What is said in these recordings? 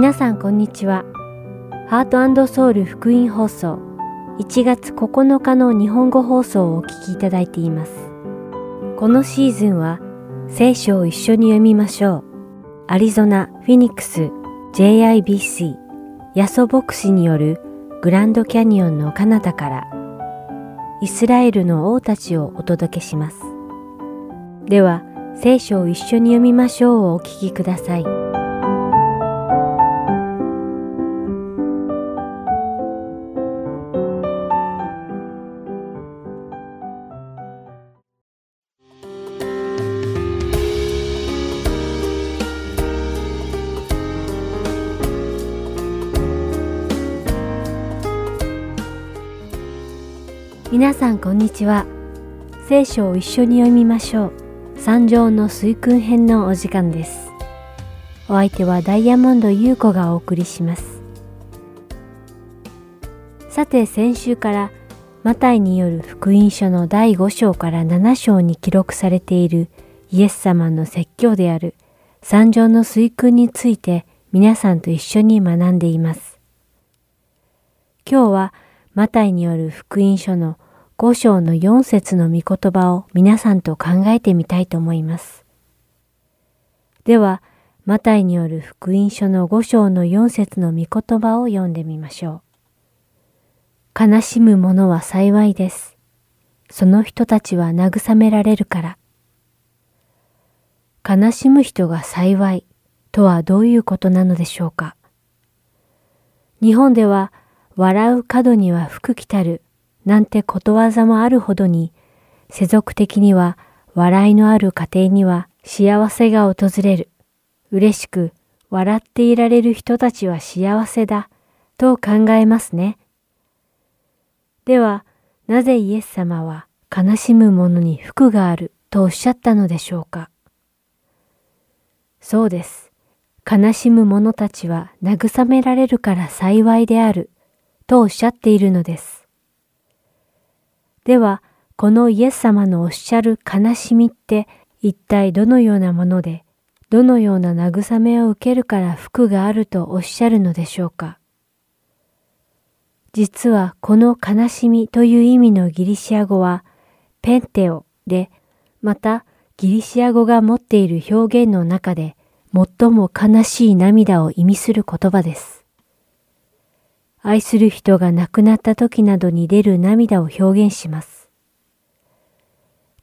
皆さんこんにちは。ハートソウル福音放送1月9日の日本語放送をお聞きいただいています。このシーズンは聖書を一緒に読みましょう。アリゾナ・フィニックス JIBC ヤソ牧師によるグランドキャニオンの彼方からイスラエルの王たちをお届けします。では、聖書を一緒に読みましょうをお聞きください。皆さんこんにちは。聖書を一緒に読みましょう。三条の水訓編のお時間です。お相手はダイヤモンド優子がお送りします。さて先週からマタイによる福音書の第5章から7章に記録されているイエス様の説教である三条の水訓について皆さんと一緒に学んでいます。今日はマタイによる福音書の五章の四節の御言葉を皆さんと考えてみたいと思います。では、マタイによる福音書の五章の四節の御言葉を読んでみましょう。悲しむ者は幸いです。その人たちは慰められるから。悲しむ人が幸いとはどういうことなのでしょうか。日本では笑う角には福来たるなんてことわざもあるほどに、世俗的には笑いのある家庭には幸せが訪れる。嬉しく笑っていられる人たちは幸せだと考えますね。では、なぜイエス様は悲しむ者に福があるとおっしゃったのでしょうか。そうです。悲しむ者たちは慰められるから幸いであるとおっしゃっているのです。では、このイエス様のおっしゃる悲しみって一体どのようなもので、どのような慰めを受けるから福があるとおっしゃるのでしょうか？実はこの悲しみという意味のギリシア語はペンテオで、またギリシア語が持っている表現の中で最も悲しい涙を意味する言葉です。愛する人が亡くなった時などに出る涙を表現します。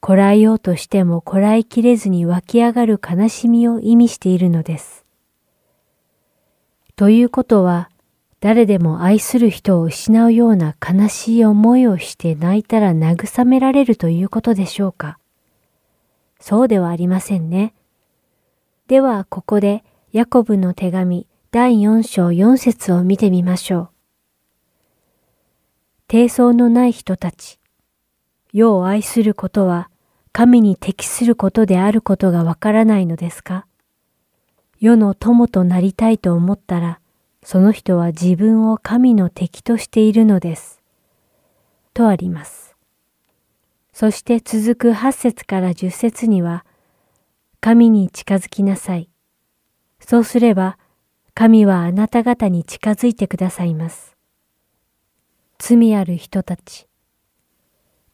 こらえようとしてもこらえきれずに湧き上がる悲しみを意味しているのです。ということは、誰でも愛する人を失うような悲しい思いをして泣いたら慰められるということでしょうか。そうではありませんね。では、ここでヤコブの手紙第4章4節を見てみましょう。低層のない人たち。世を愛することは神に適することであることがわからないのですか？世の友となりたいと思ったら、その人は自分を神の敵としているのです。とあります。そして続く8節から10節には、神に近づきなさい。そうすれば、神はあなた方に近づいてくださいます。罪ある人たち。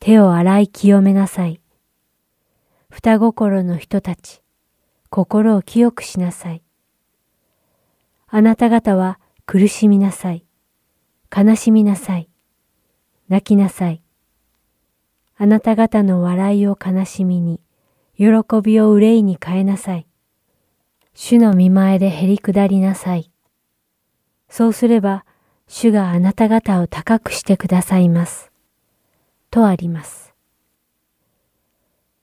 手を洗い清めなさい。双心の人たち。心を清くしなさい。あなた方は苦しみなさい。悲しみなさい。泣きなさい。あなた方の笑いを悲しみに、喜びを憂いに変えなさい。主の見前でへり下りなさい。そうすれば、主があなた方を高くしてくださいます。とあります。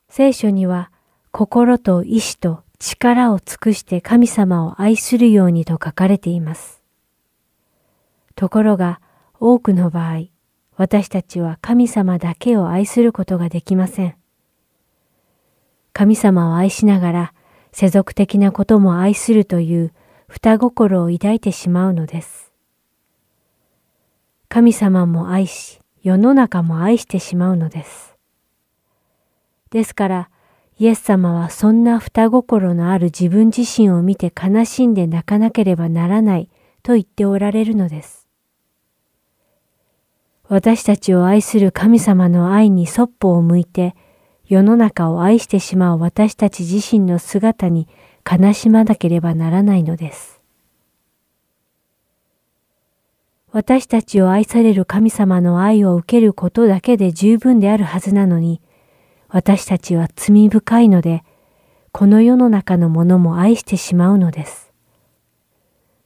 聖書には、心と意志と力を尽くして神様を愛するようにと書かれています。ところが、多くの場合、私たちは神様だけを愛することができません。神様を愛しながら、世俗的なことも愛するという双心を抱いてしまうのです。神様も愛し、世の中も愛してしまうのです。ですから、イエス様はそんな双心のある自分自身を見て悲しんで泣かなければならないと言っておられるのです。私たちを愛する神様の愛にそっぽを向いて世の中を愛してしまう私たち自身の姿に悲しまなければならないのです。私たちを愛される神様の愛を受けることだけで十分であるはずなのに、私たちは罪深いので、この世の中のものも愛してしまうのです。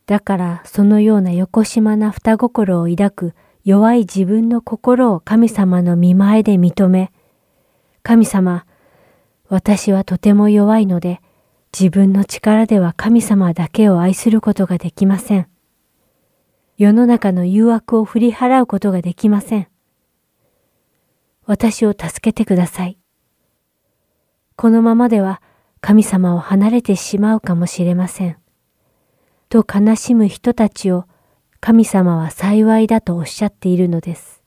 だからそのような横島な双心を抱く弱い自分の心を神様の見前で認め、神様、私はとても弱いので、自分の力では神様だけを愛することができません。世の中の誘惑を振り払うことができません。私を助けてください。このままでは神様を離れてしまうかもしれません。と悲しむ人たちを神様は幸いだとおっしゃっているのです。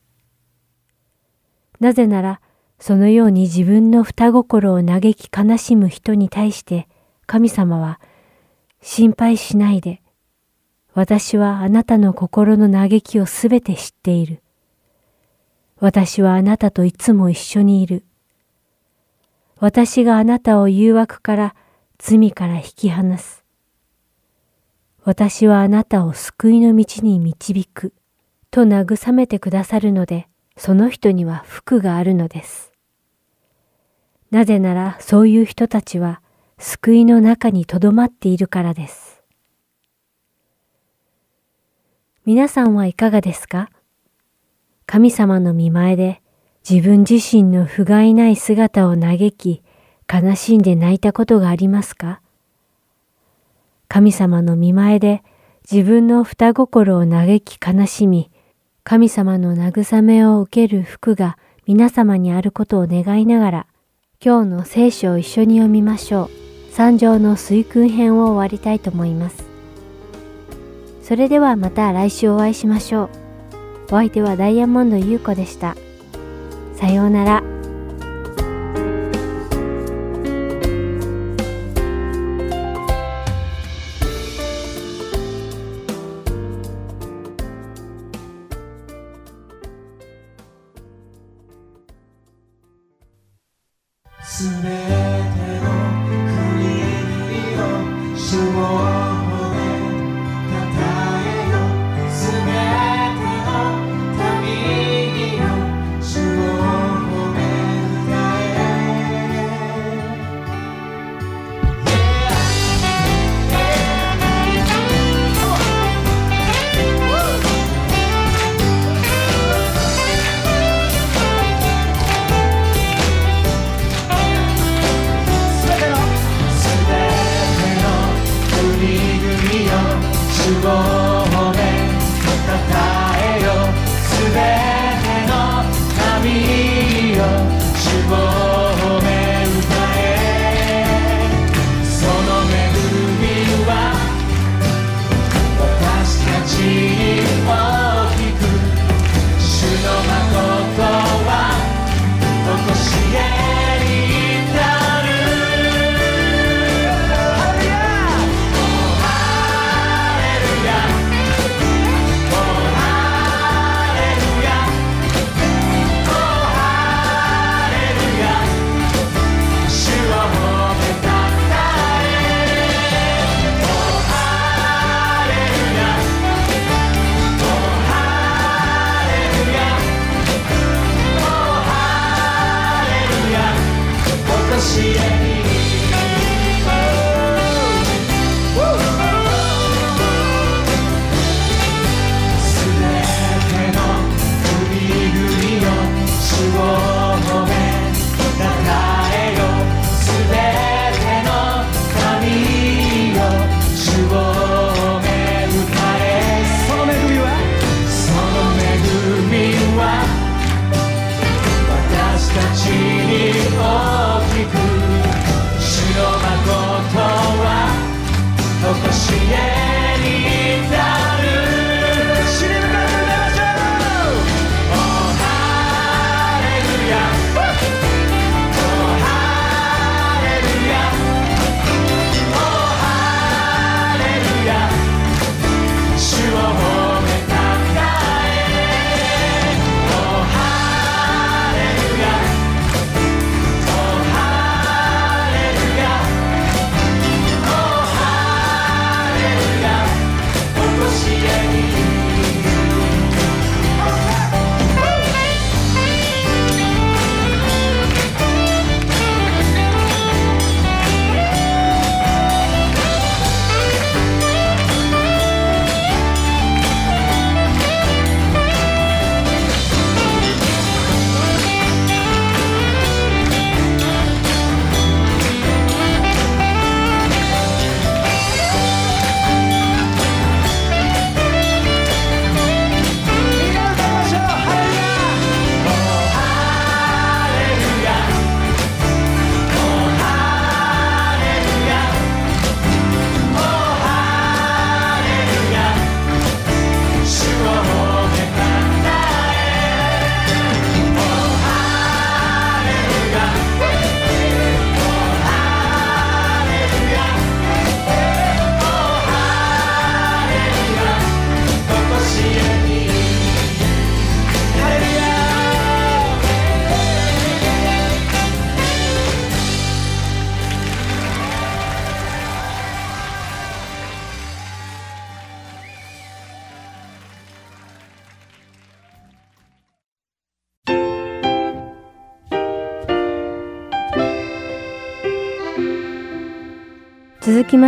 なぜなら、そのように自分の双心を嘆き悲しむ人に対して神様は心配しないで、私はあなたの心の嘆きをすべて知っている。私はあなたといつも一緒にいる。私があなたを誘惑から罪から引き離す。私はあなたを救いの道に導く、と慰めてくださるので、その人には福があるのです。なぜならそういう人たちは救いの中にとどまっているからです。皆さんはいかがですか？神様の見前で自分自身の不甲斐ない姿を嘆き、悲しんで泣いたことがありますか？神様の見前で自分の双心を嘆き悲しみ、神様の慰めを受ける福が皆様にあることを願いながら、今日の聖書を一緒に読みましょう。三条の水訓編を終わりたいと思います。それではまた来週お会いしましょう。お相手はダイヤモンド優子でした。さようなら。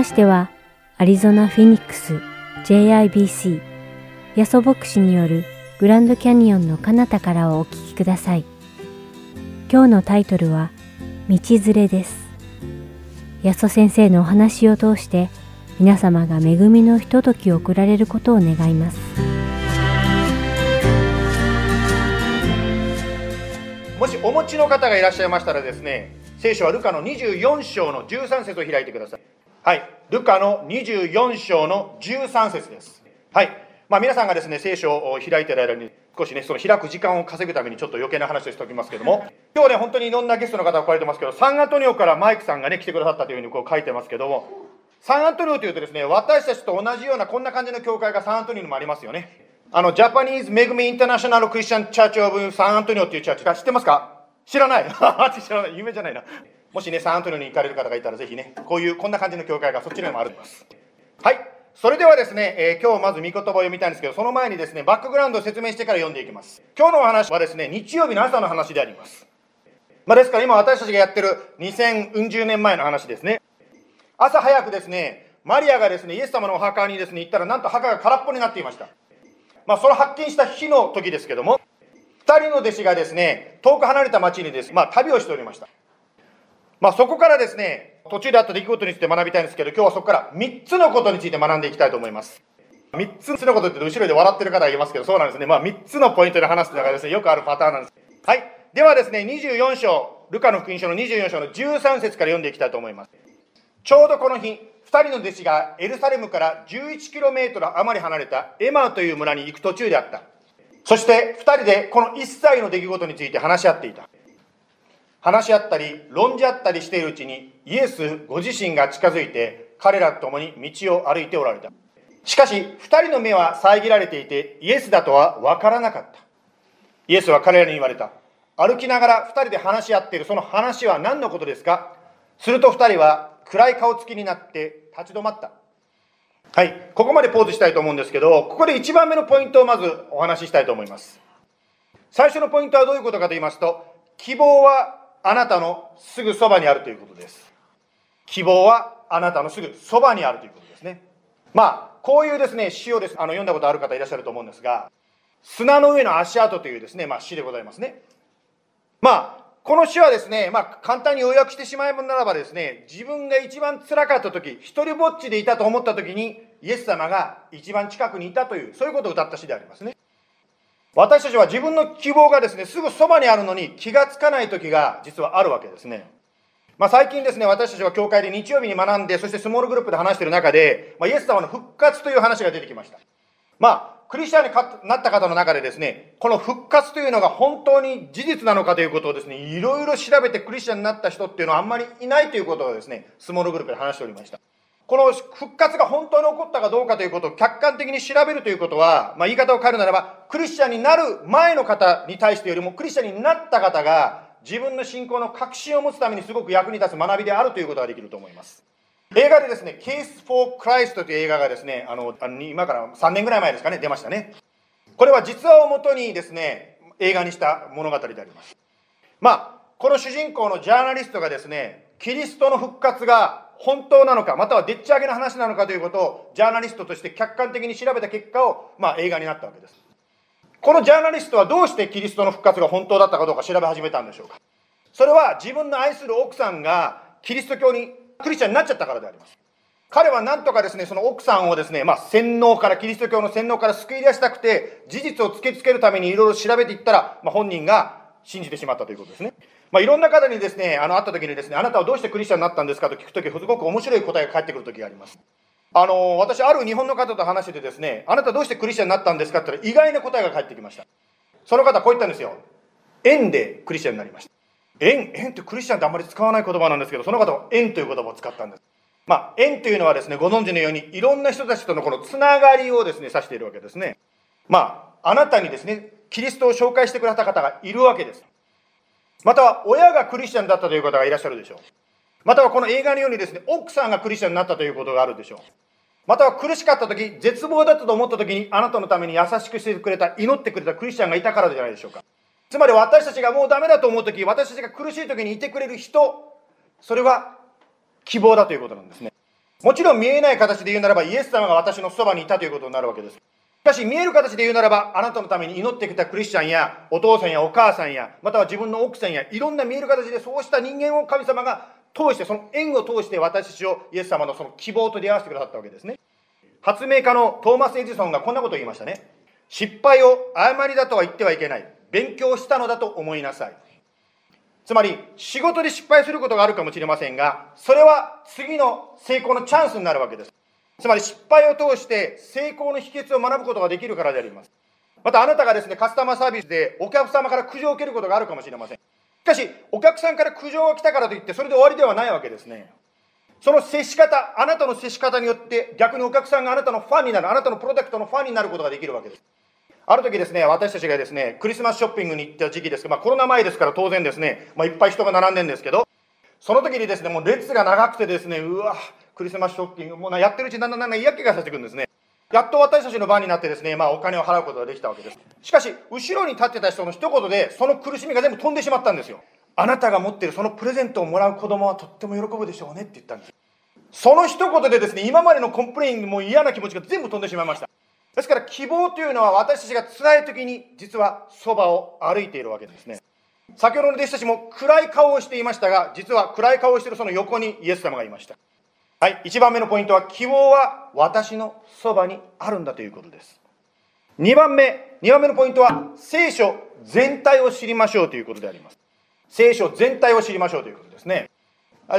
ましては、アリゾナ・フィニックス JIBC ヤソ牧師によるグランドキャニオンの彼方からをお聞きください。今日のタイトルは、道連れです。ヤソ先生のお話を通して、皆様が恵みのひとときを送られることを願います。もしお持ちの方がいらっしゃいましたらですね、聖書はルカの24章の13節を開いてください。はい、ルカの24章の13節です。はい、まあ、皆さんがですね、聖書を開いてる間に、少しね、その開く時間を稼ぐためにちょっと余計な話をしておきますけれども、今日ね、本当にいろんなゲストの方が来られてますけど、サンアントニオからマイクさんがね、来てくださったというふうにこう書いてますけども、サンアントニオというとですね、私たちと同じようなこんな感じの教会がサンアントニオにもありますよね。あの、ジャパニーズ・メグミ・インターナショナル・クリスチャン・チャーチ・オブ・サンアントニオっていうチャーチか知ってますか？知らない 知らない。有名じゃないな。もしね、サンアトニオに行かれる方がいたら、ぜひね、こういう、こんな感じの教会がそっちにもあるんです。はい。それではですね、えー、今日まず御言葉を読みたいんですけど、その前にですね、バックグラウンドを説明してから読んでいきます。今日のお話はですね、日曜日の朝の話であります。まあ、ですから今私たちがやってる2010年前の話ですね。朝早くですね、マリアがですね、イエス様のお墓にですね、行ったら、なんと墓が空っぽになっていました。まあ、それを発見した日の時ですけども、2人の弟子がですね、遠く離れた町にですね、まあ、旅をしておりました。まあ、そこからですね、途中であった出来事について学びたいんですけど、今日はそこから3つのことについて学んでいきたいと思います。3つのことって後ろで笑ってる方がいますけど、そうなんですね。まあ、3つのポイントで話すのがですね、よくあるパターンなんです。はい。ではですね、24章、ルカの福音書の24章の13節から読んでいきたいと思います。ちょうどこの日、2人の弟子がエルサレムから 11km 余り離れたエマーという村に行く途中であった。そして2人でこの一切の出来事について話し合っていた。話し合ったり論じ合ったりしているうちにイエスご自身が近づいて彼らと共に道を歩いておられた。しかし2人の目は遮られていてイエスだとは分からなかった。イエスは彼らに言われた。歩きながら2人で話し合っている。その話は何のことですか？すると2人は暗い顔つきになって立ち止まった。はい。ここまでポーズしたいと思うんですけどここで1番目のポイントをまずお話ししたいと思います。最初のポイントはどういうことかと言いますと希望はあなたのすぐそばにあるということです。希望はあなたのすぐそばにあるということですね。まあ、こういうですね、詩をです、あの、読んだことある方いらっしゃると思うんですが、砂の上の足跡というですね、まあ、詩でございますね。まあ、この詩はですね、まあ、簡単に要約してしまえばならばですね、自分が一番辛かった時、一人ぼっちでいたと思った時に、イエス様が一番近くにいたという、そういうことを歌った詩でありますね。私たちは自分の希望がですね、すぐそばにあるのに気がつかない時が実はあるわけですね。まあ、最近ですね、私たちは教会で日曜日に学んで、そしてスモールグループで話している中で、まあ、イエス様の復活という話が出てきました。まあ、クリスチャンになった方の中でですね、この復活というのが本当に事実なのかということをですね、いろいろ調べてクリスチャンになった人っていうのはあんまりいないということをですね、スモールグループで話しておりました。この復活が本当に起こったかどうかということを客観的に調べるということは、まあ、言い方を変えるならば、クリスチャンになる前の方に対してよりも、クリスチャンになった方が、自分の信仰の確信を持つためにすごく役に立つ学びであるということができると思います。映画でですね、Case for Christ という映画がですね、あの、今から3年ぐらい前ですかね、出ましたね。これは実話をもとにですね、映画にした物語であります。まあ、この主人公のジャーナリストがですね、キリストの復活が本当なのか、またはでっち上げの話なのかということを、ジャーナリストとして客観的に調べた結果を、まあ、映画になったわけです。このジャーナリストはどうしてキリストの復活が本当だったかどうか調べ始めたんでしょうか。それは自分の愛する奥さんがキリスト教にクリスチャンになっちゃったからであります。彼は何とかですね、その奥さんをですね、まあ、洗脳から、キリスト教の洗脳から救い出したくて、事実を突きつけるためにいろいろ調べていったら、まあ、本人が信じてしまったということですね。まあ、いろんな方にですね、あの、会った時にですね、あなたはどうしてクリスチャンになったんですかと聞くとき、すごく面白い答えが返ってくる時があります。あの、私、ある日本の方と話しててですね、あなたどうしてクリスチャンになったんですかって言ったら、意外な答えが返ってきました。その方、こう言ったんですよ。縁でクリスチャンになりました。縁、縁ってクリスチャンってあんまり使わない言葉なんですけど、その方は縁という言葉を使ったんです。まあ、縁というのはですね、ご存知のように、いろんな人たちとのこのつながりをですね、指しているわけですね。まあ、あなたにですね、キリストを紹介してくれた方がいるわけです。または親がクリスチャンだったという方がいらっしゃるでしょう。またはこの映画のようにですね、奥さんがクリスチャンになったということがあるでしょう。または苦しかった時、絶望だったと思った時にあなたのために優しくしてくれた、祈ってくれたクリスチャンがいたからじゃないでしょうか。つまり私たちがもうダメだと思う時、私たちが苦しい時にいてくれる人、それは希望だということなんですね。もちろん見えない形で言うならば、イエス様が私のそばにいたということになるわけです。しかし見える形で言うならば、あなたのために祈ってきたクリスチャンや、お父さんやお母さんや、または自分の奥さんや、いろんな見える形でそうした人間を神様が通して、その縁を通して私たちをイエス様のその希望と出会わせてくださったわけですね。発明家のトーマス・エジソンがこんなことを言いましたね。失敗を誤りだとは言ってはいけない。勉強したのだと思いなさい。つまり、仕事で失敗することがあるかもしれませんが、それは次の成功のチャンスになるわけです。つまり失敗を通して成功の秘訣を学ぶことができるからであります。またあなたがですね、カスタマーサービスでお客様から苦情を受けることがあるかもしれません。しかし、お客さんから苦情が来たからといって、それで終わりではないわけですね。その接し方、あなたの接し方によって、逆にお客さんがあなたのファンになる、あなたのプロダクトのファンになることができるわけです。ある時ですね、私たちがですね、クリスマスショッピングに行った時期ですけど、まあコロナ前ですから当然ですね、まあいっぱい人が並んでるんですけど、その時にですね、もう列が長くてですね、うわ、クリスマスショッピング、もうやってるうちにだんだんだんだん嫌気がさせてくるんですね。やっと私たちの番になってですね、まあお金を払うことができたわけです。しかし、後ろに立ってた人の一言で、その苦しみが全部飛んでしまったんですよ。あなたが持ってるそのプレゼントをもらう子供はとっても喜ぶでしょうねって言ったんです。その一言でですね、今までのコンプレイングも嫌な気持ちが全部飛んでしまいました。ですから希望というのは私たちが辛い時に実はそばを歩いているわけですね。先ほどの弟子たちも暗い顔をしていましたが、実は暗い顔をしているその横にイエス様がいました。はい、1番目のポイントは、希望は私のそばにあるんだということです。2番目、2番目のポイントは、聖書全体を知りましょうということであります。聖書全体を知りましょうということですね。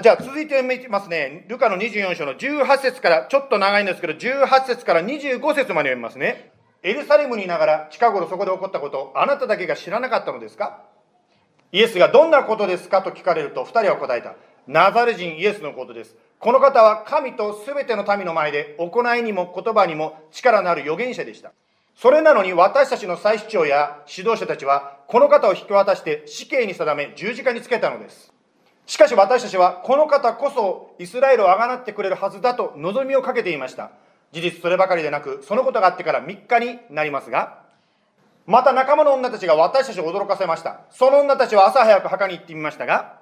じゃあ続いて見ますね。ルカの24章の18節から、ちょっと長いんですけど、18節から25節まで読みますね。エルサレムにいながら近頃そこで起こったこと、あなただけが知らなかったのですか？イエスがどんなことですか？と聞かれると、2人は答えた。ナザレ人イエスのことです。この方は神と全ての民の前で行いにも言葉にも力のある預言者でした。それなのに私たちの祭司長や指導者たちはこの方を引き渡して死刑に定め十字架につけたのです。しかし私たちはこの方こそイスラエルをあがなってくれるはずだと望みをかけていました。事実そればかりでなくそのことがあってから3日になりますがまた仲間の女たちが私たちを驚かせました。その女たちは朝早く墓に行ってみましたが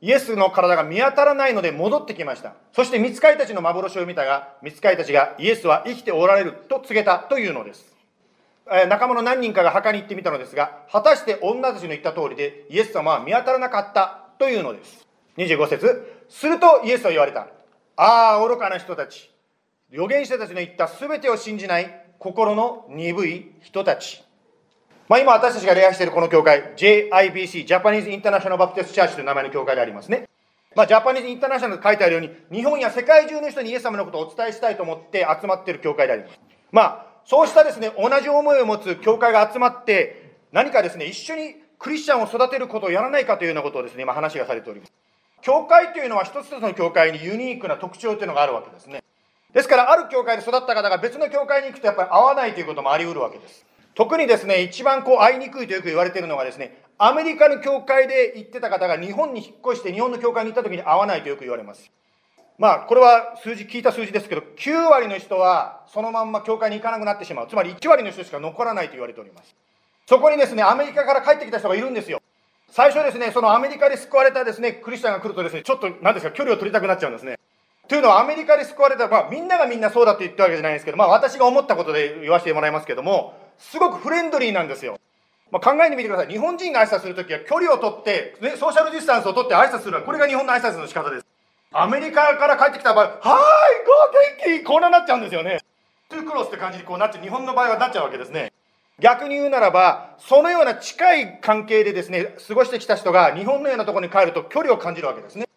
イエスの体が見当たらないので戻ってきました。そして見つかりたちの幻を見たが、見つかりたちがイエスは生きておられると告げたというのです。え仲間の何人かが墓に行ってみたのですが、果たして女たちの言った通りで、イエス様は見当たらなかったというのです。25節するとイエスは言われた。ああ、愚かな人たち。預言者たちの言った全てを信じない心の鈍い人たち。まあ、今私たちが礼拝しているこの教会、JIBC、ジャパニーズ・インターナショナル・バプテスト・チャーチという名前の教会でありますね。まあ、ジャパニーズ・インターナショナルと書いてあるように、日本や世界中の人にイエス様のことをお伝えしたいと思って集まっている教会であります。まあ、そうしたですね、同じ思いを持つ教会が集まって、何かですね、一緒にクリスチャンを育てることをやらないかというようなことをですね、今話がされております。教会というのは一つ一つの教会にユニークな特徴というのがあるわけですね。ですから、ある教会で育った方が別の教会に行くとやっぱり合わないということもあり得るわけです。特にですね、一番こう会いにくいとよく言われているのがですね、アメリカの教会で行ってた方が日本に引っ越して日本の教会に行った時に会わないとよく言われます。まあ、これは数字、聞いた数字ですけど、9割の人はそのまんま教会に行かなくなってしまう。つまり1割の人しか残らないと言われております。そこにですね、アメリカから帰ってきた人がいるんですよ。最初ですね、そのアメリカで救われたですね、クリスチャンが来るとですね、ちょっと、なんですか、距離を取りたくなっちゃうんですね。というのは、アメリカで救われた、まあ、みんながみんなそうだと言ったわけじゃないんですけど、まあ、私が思ったことで言わせてもらいますけども、すごくフレンドリーなんですよ。まあ、考えてみてください。日本人が挨拶するときは距離を取って、ね、ソーシャルディスタンスを取って挨拶するこれが日本の挨拶の仕方です。アメリカから帰ってきた場合、はーい、ゴー元気こんななっちゃうんですよね。トゥークロスって感じにこうなっちゃう、日本の場合はなっちゃうわけですね。逆に言うならば、そのような近い関係でですね、過ごしてきた人が日本のようなところに帰ると距離を感じるわけですね。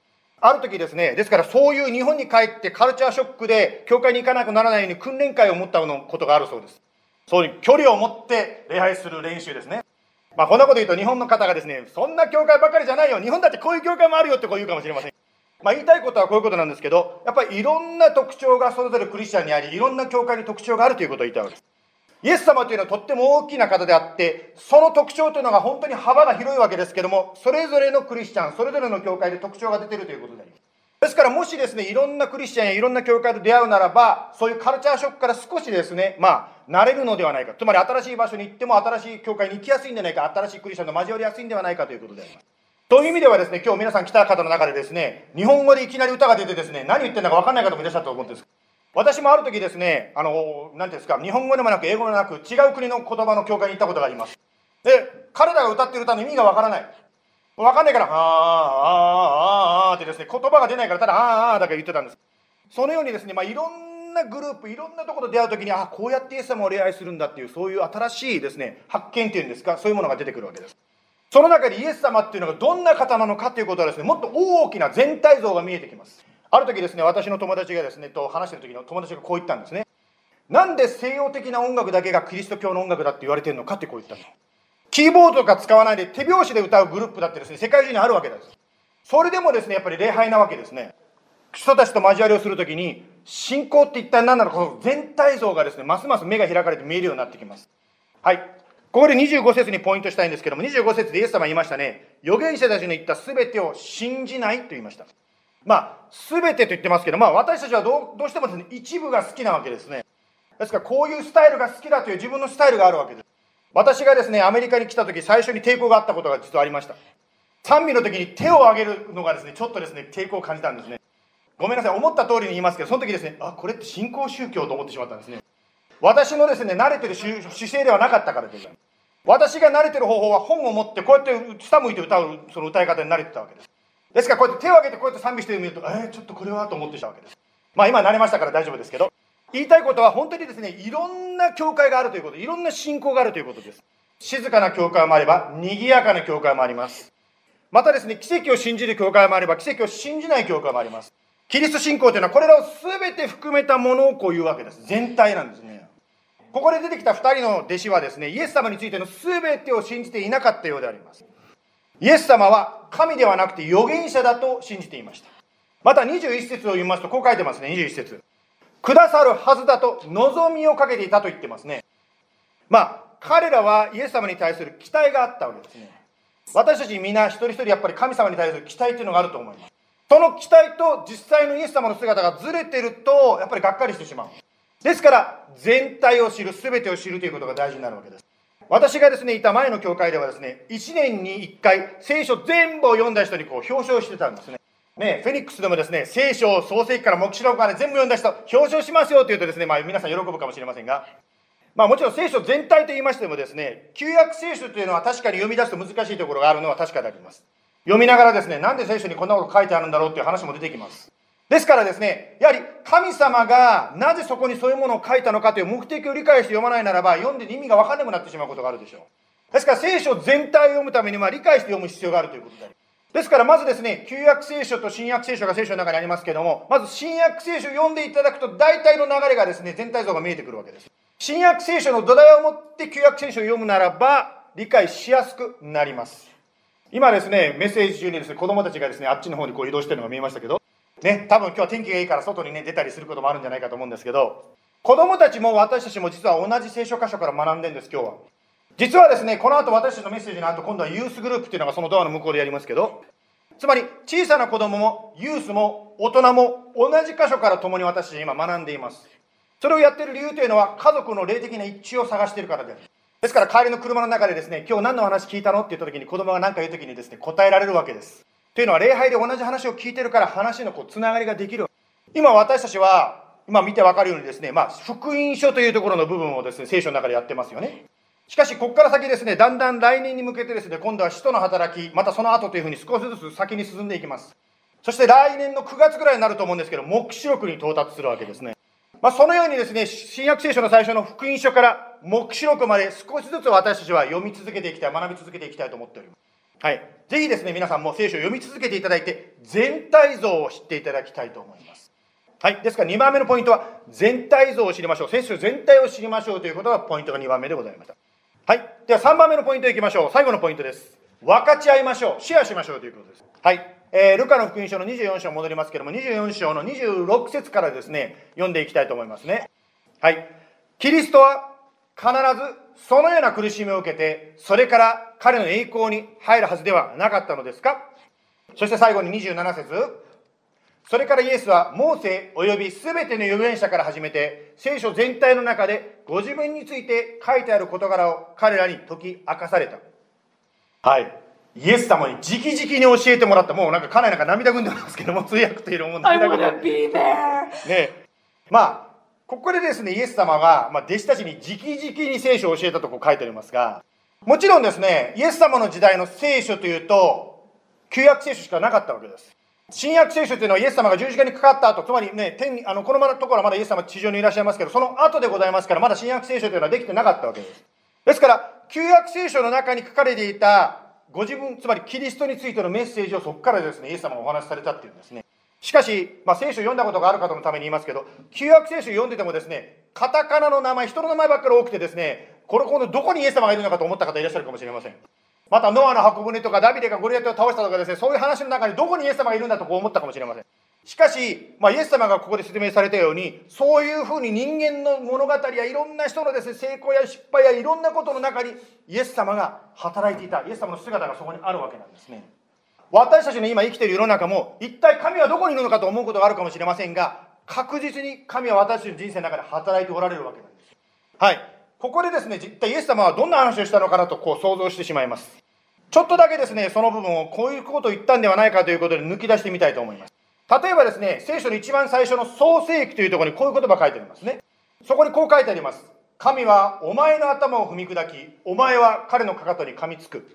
ある時ですね、ですからそういう日本に帰ってカルチャーショックで教会に行かなくならないように訓練会を持ったことがあるそうです。そういう距離を持って礼拝する練習ですね。まあこんなこと言うと日本の方がですね、そんな教会ばかりじゃないよ。日本だってこういう教会もあるよってこう言うかもしれません。まあ言いたいことはこういうことなんですけど、やっぱりいろんな特徴がそれぞれクリスチャンにあり、いろんな教会に特徴があるということを言いたいわけです。イエス様というのはとっても大きな方であって、その特徴というのが本当に幅が広いわけですけども、それぞれのクリスチャン、それぞれの教会で特徴が出てるということであります。ですからもしですね、いろんなクリスチャンやいろんな教会と出会うならば、そういうカルチャーショックから少しですね、まあ、慣れるのではないか。つまり新しい場所に行っても新しい教会に行きやすいんじゃないか、新しいクリスチャンと交わりやすいんではないかということであります。という意味ではですね、今日皆さん来た方の中でですね、日本語でいきなり歌が出てですね、何言ってるのか分かんない方もいらっしゃったと思うんです。私もある時ですね、あの、なんていうんですか、日本語でもなく英語でもなく違う国の言葉の教会に行ったことがあります。で、彼らが歌ってる歌の意味が分からない。分かんないから、あー、あー、あー、あーってですね、言葉が出ないから、ただ、あー、あーだけ言ってたんです。そのようにですね、まあ、いろんなグループ、いろんなところで出会うときに、あこうやってイエス様を礼拝するんだっていう、そういう新しいですね、発見っていうんですか、そういうものが出てくるわけです。その中でイエス様っていうのがどんな方なのかということはですね、もっと大きな全体像が見えてきます。ある時ですね、私の友達がですね、と話してる時の友達がこう言ったんですね。なんで西洋的な音楽だけがキリスト教の音楽だって言われてるのかってこう言ったの。キーボードとか使わないで手拍子で歌うグループだってですね、世界中にあるわけです。それでもですね、やっぱり礼拝なわけですね。人たちと交わりをするときに、信仰って一体何なのか、全体像がですね、ますます目が開かれて見えるようになってきます。はい。ここで25節にポイントしたいんですけども、25節でイエス様言いましたね、預言者たちの言った全てを信じないと言いました。まあ、全てと言ってますけど、まあ、私たちはどうどうしてもですね、一部が好きなわけですね。ですから、こういうスタイルが好きだという自分のスタイルがあるわけです。私がですね、アメリカに来た時、最初に抵抗があったことが実はありました。賛美の時に手を挙げるのがですね、ちょっとですね、抵抗を感じたんですね。ごめんなさい、思った通りに言いますけど、その時ですね、あ、これって新興宗教と思ってしまったんですね。私のですね、慣れてる姿勢ではなかったからでございます。私が慣れてる方法は本を持ってこうやって下向いて歌うその歌い方に慣れてたわけです。ですからこうやって手を挙げてこうやって賛美してみると、えー、ちょっとこれはと思ってしたわけです。まあ今慣れましたから大丈夫ですけど、言いたいことは本当にですね、いろんな教会があるということ、いろんな信仰があるということです。静かな教会もあれば、賑やかな教会もあります。またですね、奇跡を信じる教会もあれば、奇跡を信じない教会もあります。キリスト信仰というのはこれらを全て含めたものをこういうわけです。全体なんですね。ここで出てきた2人の弟子はですね、イエス様についての全てを信じていなかったようであります。イエス様は神ではなくて預言者だと信じていました。また21節を読みますと、こう書いてますね、21節くださるはずだと望みをかけていたと言ってますね。まあ、彼らはイエス様に対する期待があったわけですね。私たちみんな一人一人やっぱり神様に対する期待っていうのがあると思います。その期待と実際のイエス様の姿がずれてると、やっぱりがっかりしてしまう。ですから、全体を知る、全てを知るということが大事になるわけです。私がですね、いた前の教会ではですね、1年に1回、聖書全部を読んだ人にこう表彰してたんですね。ね、フェニックスでもですね、聖書を創世記から黙示録まで全部読んだ人、表彰しますよというとですね、まあ皆さん喜ぶかもしれませんが、まあもちろん聖書全体と言いましてもですね、旧約聖書というのは確かに読み出すと難しいところがあるのは確かであります。読みながらですね、なんで聖書にこんなこと書いてあるんだろうっていう話も出てきます。ですからですね、やはり神様がなぜそこにそういうものを書いたのかという目的を理解して読まないならば、読んで意味が分かんなくなってしまうことがあるでしょう。ですから聖書全体を読むためには理解して読む必要があるということであります。ですからまずですね、旧約聖書と新約聖書が聖書の中にありますけども、まず新約聖書を読んでいただくと大体の流れがですね、全体像が見えてくるわけです。新約聖書の土台を持って旧約聖書を読むならば、理解しやすくなります。今ですね、メッセージ中にですね、子供たちがですね、あっちの方にこう移動してるのが見えましたけど、ね、多分今日は天気がいいから外にね、出たりすることもあるんじゃないかと思うんですけど、子供たちも私たちも実は同じ聖書箇所から学んでるんです、今日は。実はですね、この後私たちのメッセージの後、今度はユースグループっていうのがそのドアの向こうでやりますけど、つまり小さな子供もユースも大人も同じ箇所から共に私たち今学んでいます。それをやってる理由というのは家族の霊的な一致を探しているからである。ですから帰りの車の中でですね、今日何の話聞いたのって言った時に子供が何か言う時にですね、答えられるわけです。というのは礼拝で同じ話を聞いてるから話のこうつながりができる。今私たちは、今見てわかるようにですね、まあ、福音書というところの部分をですね、聖書の中でやってますよね。しかし、ここから先ですね、だんだん来年に向けてですね、今度は使徒の働き、またその後というふうに少しずつ先に進んでいきます。そして来年の9月ぐらいになると思うんですけど、黙示録に到達するわけですね。まあ、そのようにですね、新約聖書の最初の福音書から黙示録まで少しずつ私たちは読み続けていきたい、学び続けていきたいと思っております。はい。ぜひですね、皆さんも聖書を読み続けていただいて、全体像を知っていただきたいと思います。はい。ですから2番目のポイントは、全体像を知りましょう。聖書全体を知りましょうということがポイントが2番目でございました。はい。では3番目のポイントいきましょう。最後のポイントです。分かち合いましょう。シェアしましょうということです。はい。えー、ルカの福音書の24章戻りますけども、24章の26節からですね、読んでいきたいと思いますね。はい。キリストは必ずそのような苦しみを受けて、それから彼の栄光に入るはずではなかったのですか？そして最後に27節それからイエスはモーセ及び全ての預言者から始めて聖書全体の中でご自分について書いてある事柄を彼らに解き明かされた。はい。イエス様に直々に教えてもらった。もうなんか家内なんか涙ぐんでますけども、通訳というのも涙ぐんで.ねまあ、ここでですね、イエス様が、まあ、弟子たちに直々に聖書を教えたとこ書いてありますが、もちろんですね、イエス様の時代の聖書というと、旧約聖書しかなかったわけです。新約聖書というのはイエス様が十字架にかかった後、つまりね、天に、あの、このところはまだイエス様地上にいらっしゃいますけど、その後でございますから、まだ新約聖書というのはできてなかったわけです。ですから、旧約聖書の中に書かれていた、ご自分、つまりキリストについてのメッセージをそこからですね、イエス様がお話しされたっていうんですね。しかし、まあ、聖書を読んだことがある方のために言いますけど、旧約聖書を読んでてもですね、カタカナの名前、人の名前ばっかり多くてですね、これこのどこにイエス様がいるのかと思った方いらっしゃるかもしれません。また、ノアの箱舟とか、ダビデがゴリラテを倒したとかですね、そういう話の中にどこにイエス様がいるんだとこう思ったかもしれません。しかし、まあ、イエス様がここで説明されたように、そういうふうに人間の物語やいろんな人のですね、成功や失敗やいろんなことの中に、イエス様が働いていた、イエス様の姿がそこにあるわけなんですね。私たちの今生きている世の中も、一体神はどこにいるのかと思うことがあるかもしれませんが、確実に神は私たちの人生の中で働いておられるわけなんです。はい。ここでですね、一体イエス様はどんな話をしたのかなとこう想像してしまいます。ちょっとだけですね、その部分をこういうことを言ったんではないかということで抜き出してみたいと思います。例えばですね、聖書の一番最初の創世記というところにこういう言葉書いてありますね。そこにこう書いてあります。神はお前の頭を踏み砕き、お前は彼のかかとに噛みつく。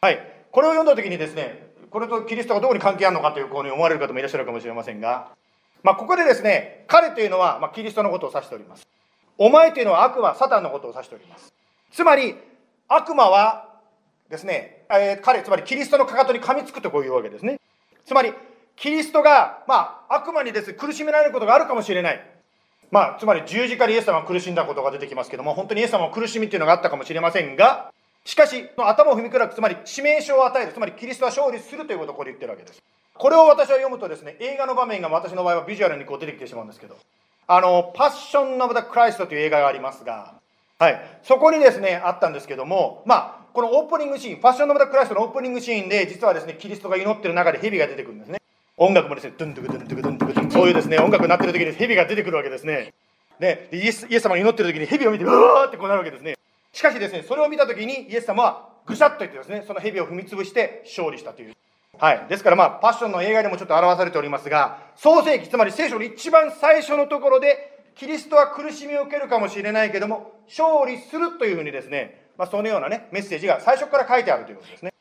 はい。これを読んだ時にですね、これとキリストがどこに関係あるのかというふうに思われる方もいらっしゃるかもしれませんが、まあ、ここでですね、彼というのは、ま、キリストのことを指しております。お前というのは悪魔、サタンのことを指しております。つまり、悪魔はですね、えー、彼、つまりキリストのかかとに噛みつくとこういうわけですね。つまり、キリストが、まあ、悪魔にです、苦しめられることがあるかもしれない。まあ、つまり十字架でイエス様が苦しんだことが出てきますけども、本当にイエス様の苦しみっていうのがあったかもしれませんが、しかし、頭を踏み砕く、つまり致命傷を与える、つまりキリストは勝利するということをここで言ってるわけです。これを私は読むとですね、映画の場面が私の場合はビジュアルにこう出てきてしまうんですけど、あの、パッション・オブ・ザ・クライストという映画がありますが、はい、そこにですね、あったんですけども、まあ、このオープニングシーン、ファッション・オブ・ザ・クライストのオープニングシーンで、実はですね、キリストが祈ってる中で蛇が出てくるんですね。音楽もですね、ドゥンドゥクドゥンドゥクドゥンドゥクドゥン、そういうですね、音楽になってる時に蛇が出てくるわけですね。で、イエスイエス様が祈ってる時に蛇を見て、うわーってこうなるわけですね。しかしですね、それを見た時にイエス様はぐしゃっと言ってですね、その蛇を踏み潰して勝利したという。はい。ですからまあ、パッションの映画でもちょっと表されておりますが、創世記、つまり聖書の一番最初のところで、キリストは苦しみを受けるかもしれないけども、勝利するというふうにですね、まあ、そのようなね、メッセージが最初から書いてあるということですね。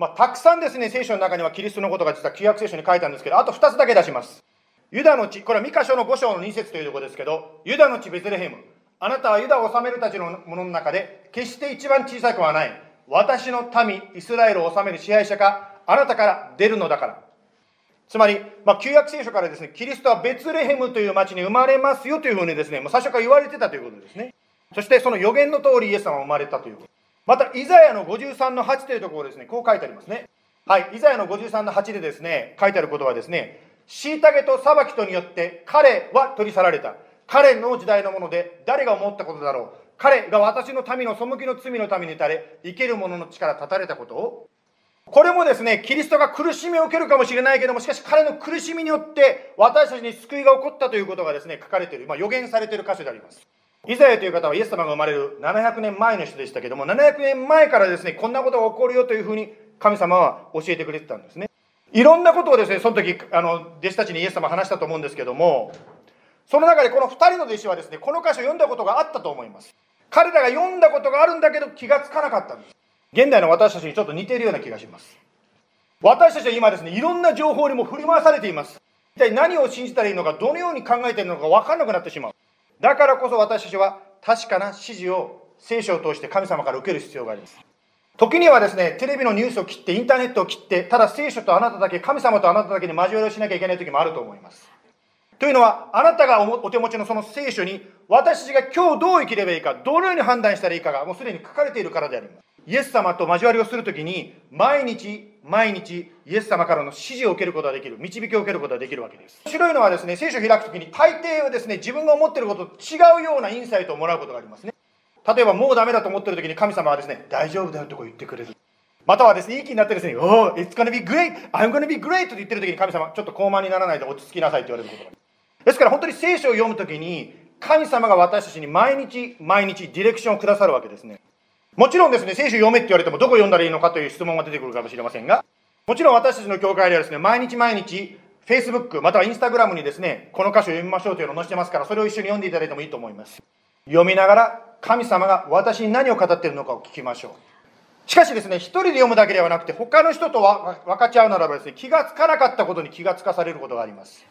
まあ、たくさんですね、聖書の中にはキリストのことが実は旧約聖書に書いたんですけど、あと2つだけ出します。ユダの地、これはミカ書の5章の2節というところですけど、ユダの地ベツレヘム。あなたはユダを治めるたちのものの中で、決して一番小さくはない。私の民、イスラエルを治める支配者か、あなたから出るのだから。つまり、まあ、旧約聖書からですね、キリストはベツレヘムという町に生まれますよというふうにですね、もう最初から言われてたということですね。そしてその予言の通りイエス様は生まれたということ。また、イザヤの53の8というところですね、こう書いてありますね。はい、イザヤの53の8でですね、書いてあることはですね、虐げと裁きとによって彼は取り去られた。彼の時代のもので誰が思ったことだろう。彼が私の民の背きの罪のために打たれ、生ける者の力立たれたことを、これもですね、キリストが苦しみを受けるかもしれないけども、しかし彼の苦しみによって私たちに救いが起こったということがですね、書かれている、まあ、予言されている箇所であります。イザヤという方はイエス様が生まれる700年前の人でしたけども、700年前からですね、こんなことが起こるよというふうに神様は教えてくれてたんですね。いろんなことをですね、その時、あの、弟子たちにイエス様話したと思うんですけども、その中でこの2人の弟子はですね、この箇所を読んだことがあったと思います。彼らが読んだことがあるんだけど気がつかなかったんです。現代の私たちにちょっと似ているような気がします。私たちは今ですね、いろんな情報にも振り回されています。一体何を信じたらいいのか、どのように考えているのか分かんなくなってしまう。だからこそ私たちは確かな指示を聖書を通して神様から受ける必要があります。時にはですね、テレビのニュースを切って、インターネットを切って、ただ聖書とあなただけ、神様とあなただけに交わりをしなきゃいけない時もあると思います。というのは、あなたがお手持ちのその聖書に、私たちが今日どう生きればいいか、どのように判断したらいいかが、もうすでに書かれているからであります。イエス様と交わりをするときに、毎日、毎日、イエス様からの指示を受けることができる、導きを受けることができるわけです。面白いのはですね、聖書を開くときに、大抵はですね、自分が思っていることと違うようなインサイトをもらうことがありますね。例えば、もうダメだと思っているときに神様はですね、大丈夫だよとこう言ってくれる。またはですね、いい気になってですね、Oh, it's gonna be great! I'm gonna be great! と言ってるときに神様、ちょっと高慢にならないで落ち着きなさいと言われることがありますですから本当に聖書を読むときに、神様が私たちに毎日毎日ディレクションをくださるわけですね。もちろんですね、聖書読めって言われてもどこ読んだらいいのかという質問が出てくるかもしれませんが、もちろん私たちの教会ではですね、毎日毎日、Facebook または Instagram にですね、この箇所を読みましょうというのを載せてますから、それを一緒に読んでいただいてもいいと思います。読みながら、神様が私に何を語っているのかを聞きましょう。しかしですね、一人で読むだけではなくて、他の人と分かち合うならばですね、気がつかなかったことに気がつかされることがあります。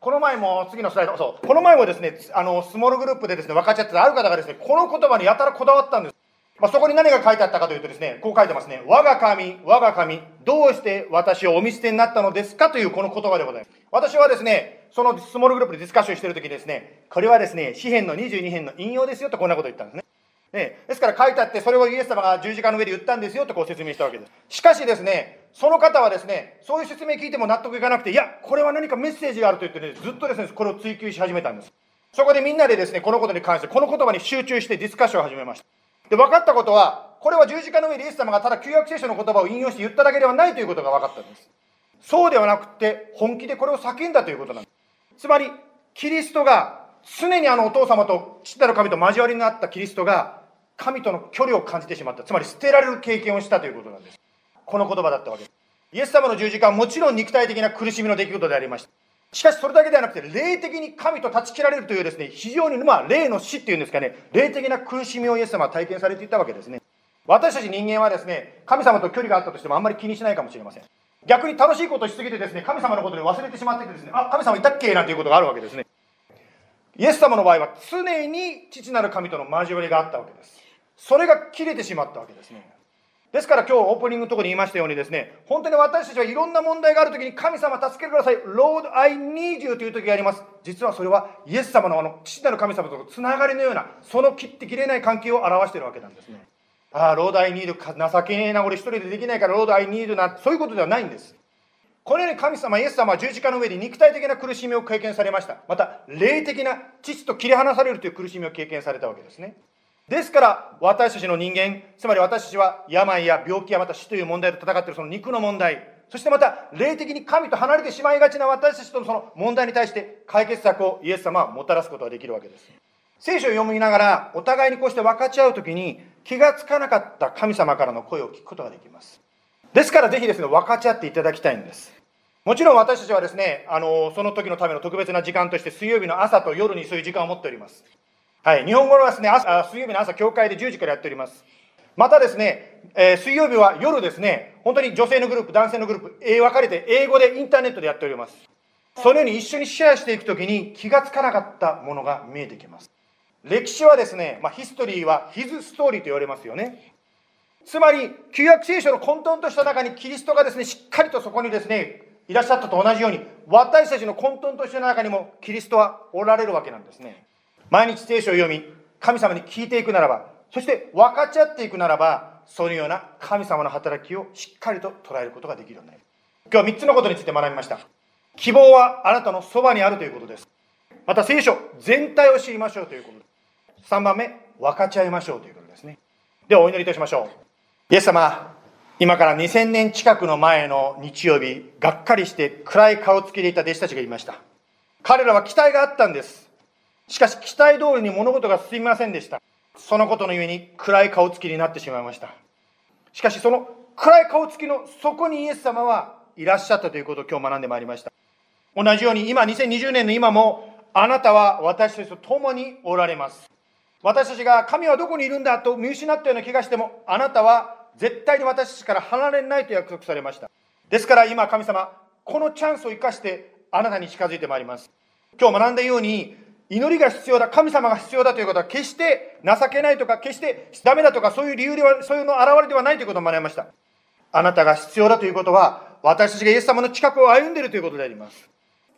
この前も、次のスライド、そう、この前もですね、あの、スモールグループでですね、分かっち合ってたある方がですね、この言葉にやたらこだわったんです。まあ、そこに何が書いてあったかというとですね、こう書いてますね。我が神、我が神、どうして私をお見捨てになったのですか？というこの言葉でございます。私はですね、そのスモールグループでディスカッションしてるときですね、これはですね、詩篇の22編の引用ですよとこんなこと言ったんですね。ね、ですから書いてあって、それをイエス様が十字架の上で言ったんですよとこう説明したわけです。しかしですね、その方はですね、そういう説明聞いても納得いかなくて、いや、これは何かメッセージがあると言ってね、ずっとですね、これを追求し始めたんです。そこでみんなでですね、このことに関して、この言葉に集中してディスカッションを始めました。で、分かったことは、これは十字架の上でイエス様がただ旧約聖書の言葉を引用して言っただけではないということが分かったんです。そうではなくて、本気でこれを叫んだということなんです。つまり、キリストが、常にあのお父様と父なる神と交わりになったキリストが、神との距離を感じてしまった。つまり捨てられる経験をしたということなんです。この言葉だったわけです。イエス様の十字架はもちろん肉体的な苦しみの出来事でありました。しかしそれだけではなくて、霊的に神と断ち切られるというですね、非常にまあ霊の死っていうんですかね、霊的な苦しみをイエス様は体験されていたわけですね。私たち人間はですね、神様と距離があったとしてもあんまり気にしないかもしれません。逆に楽しいことをしすぎてですね、神様のことで忘れてしまっててですね、あ、神様いたっけ？なんていうことがあるわけですね。イエス様の場合は常に父なる神との交わりがあったわけです。それが切れてしまったわけですね。ですから今日オープニングのところに言いましたようにですね、本当に私たちはいろんな問題があるときに神様助けてください。Lord, I need you という時があります。実はそれはイエス様のあの父なる神様とのつながりのような、その切って切れない関係を表しているわけなんですね。ああ、ロードアイニード、情けねえな、俺一人でできないから、ロードアイニードな、そういうことではないんです。このように神様、イエス様は十字架の上で肉体的な苦しみを経験されました。また、霊的な父と切り離されるという苦しみを経験されたわけですね。ですから、私たちの人間、つまり私たちは病や病気やまた死という問題と戦っているその肉の問題、そしてまた、霊的に神と離れてしまいがちな私たちとのその問題に対して解決策をイエス様はもたらすことができるわけです。聖書を読みながら、お互いにこうして分かち合うときに、気がつかなかった神様からの声を聞くことができます。ですからぜひですね、分かち合っていただきたいんです。もちろん私たちはですね、あの、その時のための特別な時間として水曜日の朝と夜にそういう時間を持っております。はい、日本語はですね、朝水曜日の朝、教会で10時からやっております。またですね、えー、水曜日は夜ですね、本当に女性のグループ、男性のグループ、え分かれて英語でインターネットでやっております。そのように一緒にシェアしていくときに気がつかなかったものが見えてきます。歴史はですね、まあ、ヒストリーはヒズストーリーと言われますよね。つまり、旧約聖書の混沌とした中にキリストがですね、しっかりとそこにですね、いらっしゃったと同じように、私たちの混沌とした中にもキリストはおられるわけなんですね。毎日聖書を読み、神様に聞いていくならば、そして分かち合っていくならば、そういうような神様の働きをしっかりと捉えることができるようになる。今日は3つのことについて学びました。希望はあなたのそばにあるということです。また聖書全体を知りましょうということです。3番目、分かち合いましょうということですね。ではお祈りいたしましょう。イエス様、今から2000年近くの前の日曜日、がっかりして暗い顔つきでいた弟子たちがいました。彼らは期待があったんです。しかし期待通りに物事が進みませんでした。そのことのゆえに暗い顔つきになってしまいました。しかしその暗い顔つきの底にイエス様はいらっしゃったということを今日学んでまいりました。同じように今2020年の今もあなたは私たちと共におられます。私たちが神はどこにいるんだと見失ったような気がしても、あなたは絶対に私たちから離れないと約束されました。ですから今神様、このチャンスを生かしてあなたに近づいてまいります。今日学んだように、祈りが必要だ、神様が必要だということは決して情けないとか、決してダメだとか、そういう理由では、そういうの表れではないということを学びました。あなたが必要だということは、私たちがイエス様の近くを歩んでいるということであります。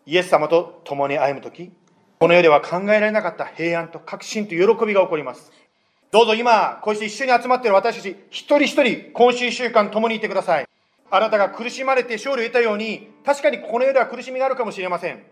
イエス様と共に歩むとき、この世では考えられなかった平安と確信と喜びが起こります。どうぞ今、こうして一緒に集まっている私たち、一人一人、今週一週間共にいてください。あなたが苦しまれて勝利を得たように、確かにこの世では苦しみがあるかもしれません。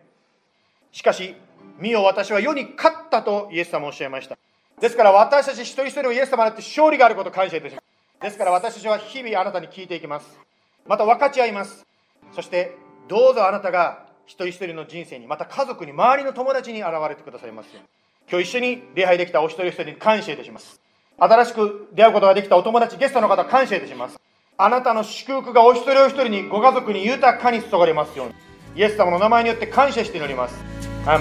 しかし、見よ私は世に勝ったとイエス様おっしゃいました。ですから私たち一人一人をイエス様にって勝利があることを感謝いたします。ですから私たちは日々あなたに聞いていきます。また分かち合います。そしてどうぞあなたが一人一人の人生に、また家族に、周りの友達に現れてくださいますよ。今日一緒に礼拝できたお一人一人に感謝いたします。新しく出会うことができたお友達、ゲストの方、感謝いたします。あなたの祝福がお一人お一人にご家族に豊かに注がれますように。イエス様の名前によって感謝しております。ア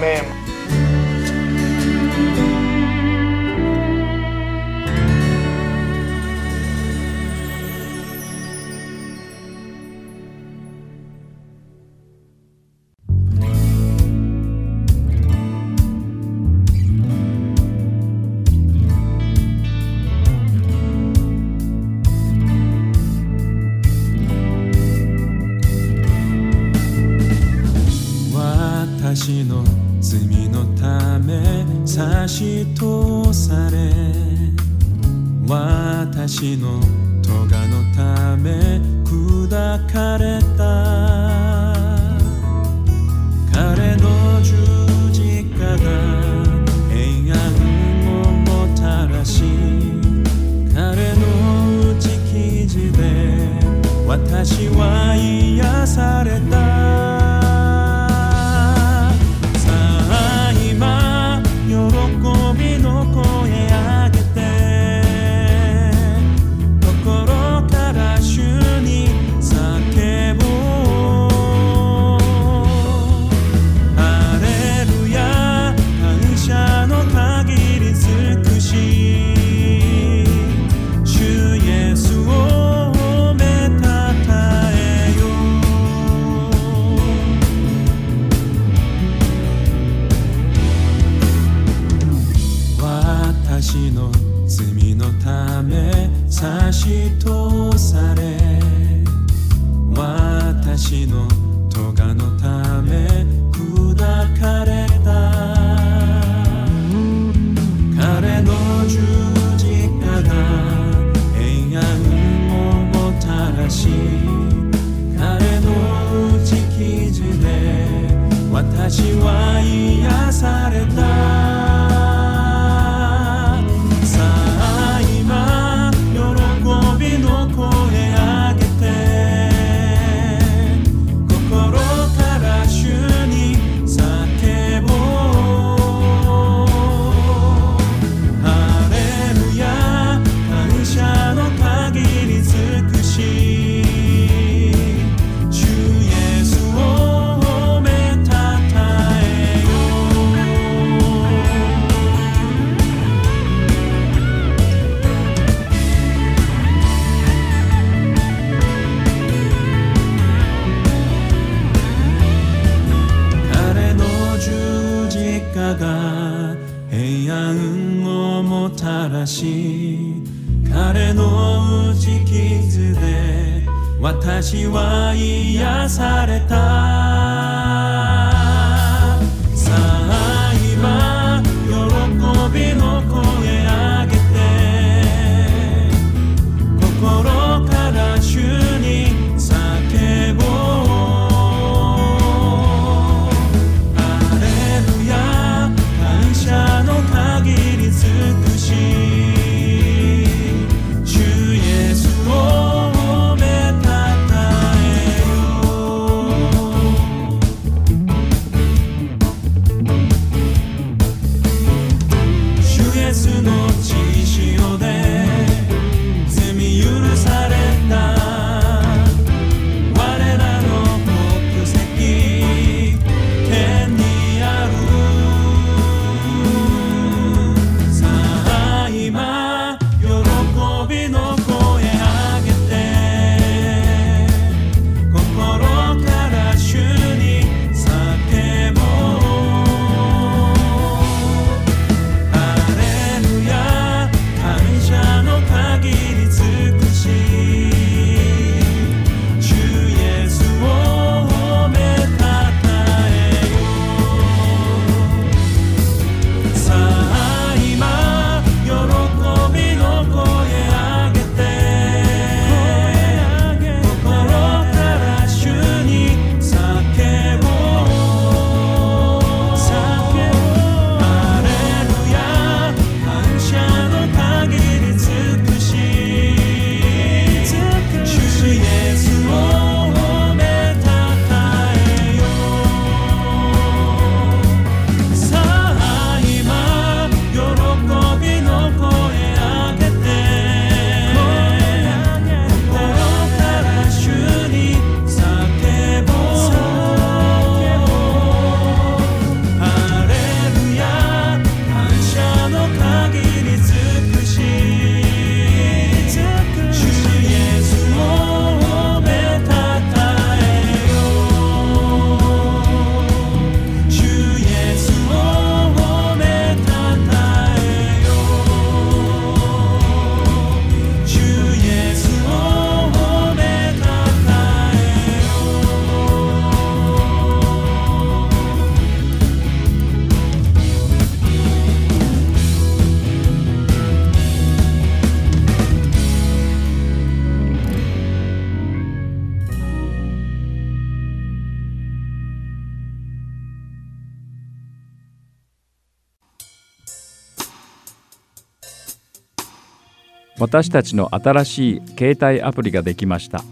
私たちの新しい携帯アプリができました。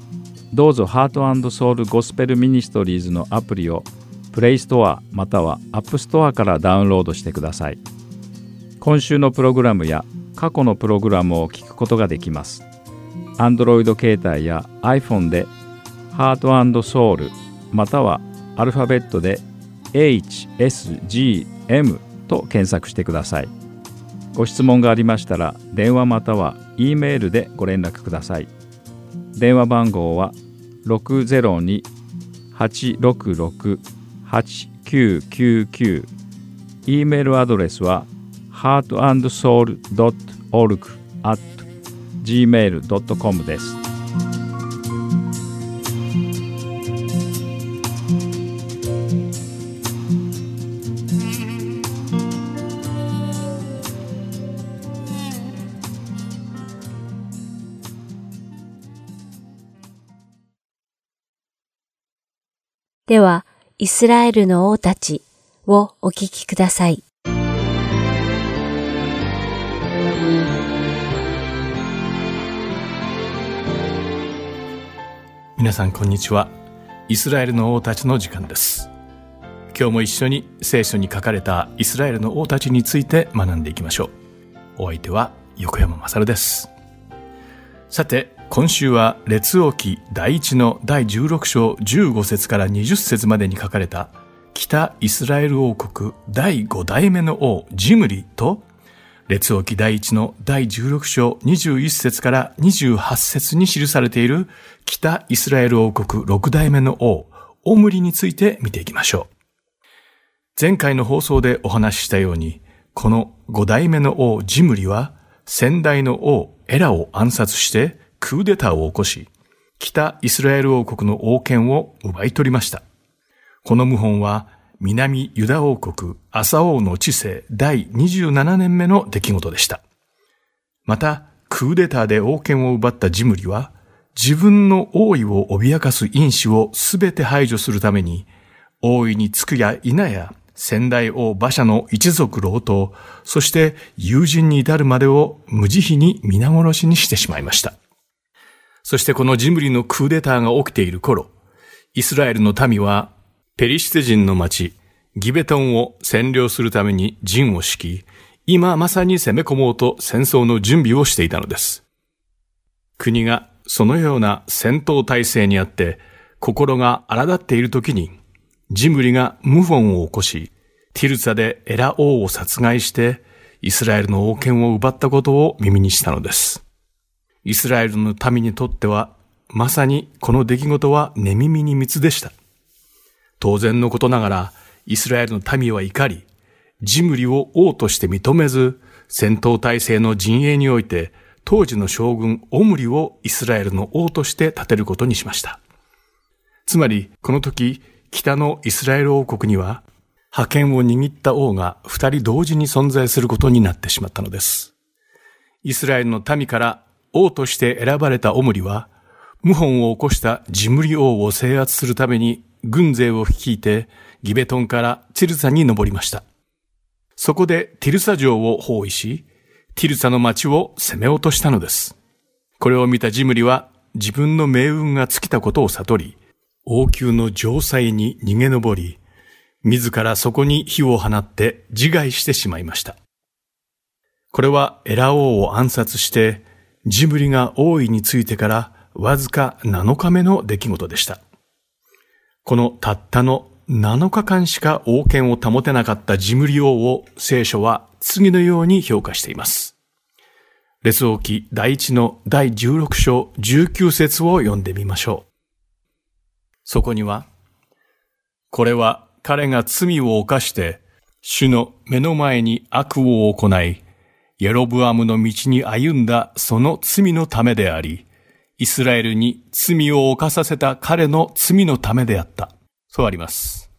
どうぞハートソウルゴスペルミニストリーズのアプリをプレイストアまたは App Store からダウンロードしてください。今週のプログラムや過去のプログラムを聞くことができます。Android 携帯や iPhone でハートソウルまたはアルファベットで HSGM と検索してください。ご質問がありましたら電話または E メールでご連絡ください。電話番号は602-866-8999 E メールアドレスは heartandsoul.org at gmail.com です。では、イスラエルの王たちをお聞きください。皆さんこんにちは。イスラエルの王たちの時間です。今日も一緒に聖書に書かれたイスラエルの王たちについて学んでいきましょう。お相手は横山まさるです。さて、今週は列王記第一の第16章15節から20節までに書かれた北イスラエル王国第5代目の王ジムリと列王記第一の第16章21節から28節に記されている北イスラエル王国6代目の王オムリについて見ていきましょう。前回の放送でお話ししたようにこの5代目の王ジムリは先代の王エラを暗殺してクーデターを起こし、北イスラエル王国の王権を奪い取りました。この謀反は南ユダ王国アサ王の治世第27年目の出来事でした。また、クーデターで王権を奪ったジムリは、自分の王位を脅かす因子をすべて排除するために、王位につくや否や、先代王馬車の一族老頭、そして友人に至るまでを無慈悲に皆殺しにしてしまいました。そしてこのジムリのクーデターが起きている頃、イスラエルの民はペリシテ人の町、ギベトンを占領するために陣を敷き、今まさに攻め込もうと戦争の準備をしていたのです。国がそのような戦闘体制にあって心が荒立っている時に、ジムリが謀反を起こし、ティルツァでエラ王を殺害して、イスラエルの王権を奪ったことを耳にしたのです。イスラエルの民にとっては、まさにこの出来事は寝耳に密でした。当然のことながら、イスラエルの民は怒り、ジムリを王として認めず、戦闘体制の陣営において、当時の将軍オムリをイスラエルの王として立てることにしました。つまり、この時、北のイスラエル王国には、覇権を握った王が二人同時に存在することになってしまったのです。イスラエルの民から王として選ばれたオムリは、謀反を起こしたジムリ王を制圧するために軍勢を率いてギベトンからティルサに登りました。そこでティルサ城を包囲し、ティルサの町を攻め落としたのです。これを見たジムリは自分の命運が尽きたことを悟り、王宮の城塞に逃げ登り、自らそこに火を放って自害してしまいました。これはエラ王を暗殺してジブリが王位についてからわずか7日目の出来事でした。このたったの7日間しか王権を保てなかったジムリ王を聖書は次のように評価しています。列王記第一の第16章19節を読んでみましょう。そこには、これは彼が罪を犯して、主の目の前に悪を行い、ヤロブアムの道に歩んだその罪のためであり、イスラエルに罪を犯させた彼の罪のためであった。そうあります。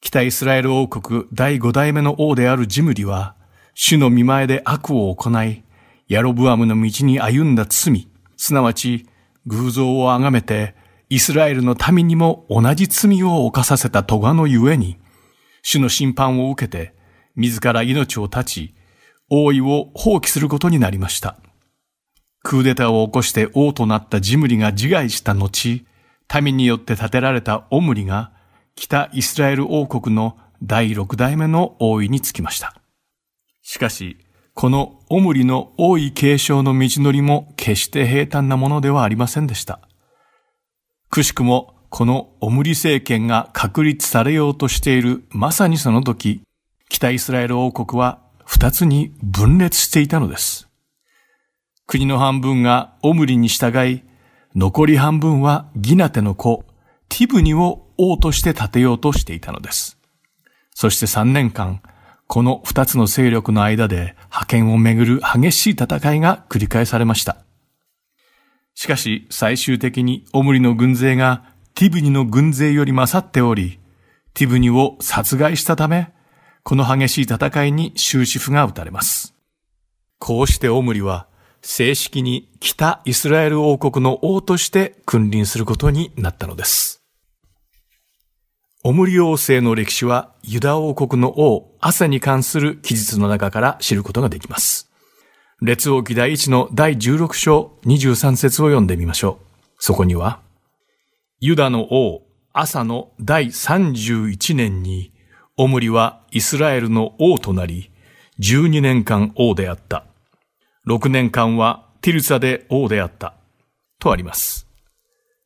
北イスラエル王国第五代目の王であるジムリは、主の見前で悪を行い、ヤロブアムの道に歩んだ罪、すなわち偶像を崇めて、イスラエルの民にも同じ罪を犯させた咎のゆえに、主の審判を受けて、自ら命を絶ち、王位を放棄することになりました。クーデターを起こして王となったジムリが自害した後、民によって建てられたオムリが北イスラエル王国の第六代目の王位につきました。しかし、このオムリの王位継承の道のりも決して平坦なものではありませんでした。くしくもこのオムリ政権が確立されようとしているまさにその時、北イスラエル王国は二つに分裂していたのです。国の半分がオムリに従い、残り半分はギナテの子、ティブニを王として立てようとしていたのです。そして3年間、この二つの勢力の間で覇権をめぐる激しい戦いが繰り返されました。しかし最終的にオムリの軍勢がティブニの軍勢より勝っており、ティブニを殺害したため、この激しい戦いに終止符が打たれます。こうしてオムリは正式に北イスラエル王国の王として君臨することになったのです。オムリ王政の歴史はユダ王国の王、アサに関する記述の中から知ることができます。列王記第一の第16章23節を読んでみましょう。そこには、ユダの王、アサの第31年に、オムリはイスラエルの王となり、12年間王であった。6年間はティルサで王であった。とあります。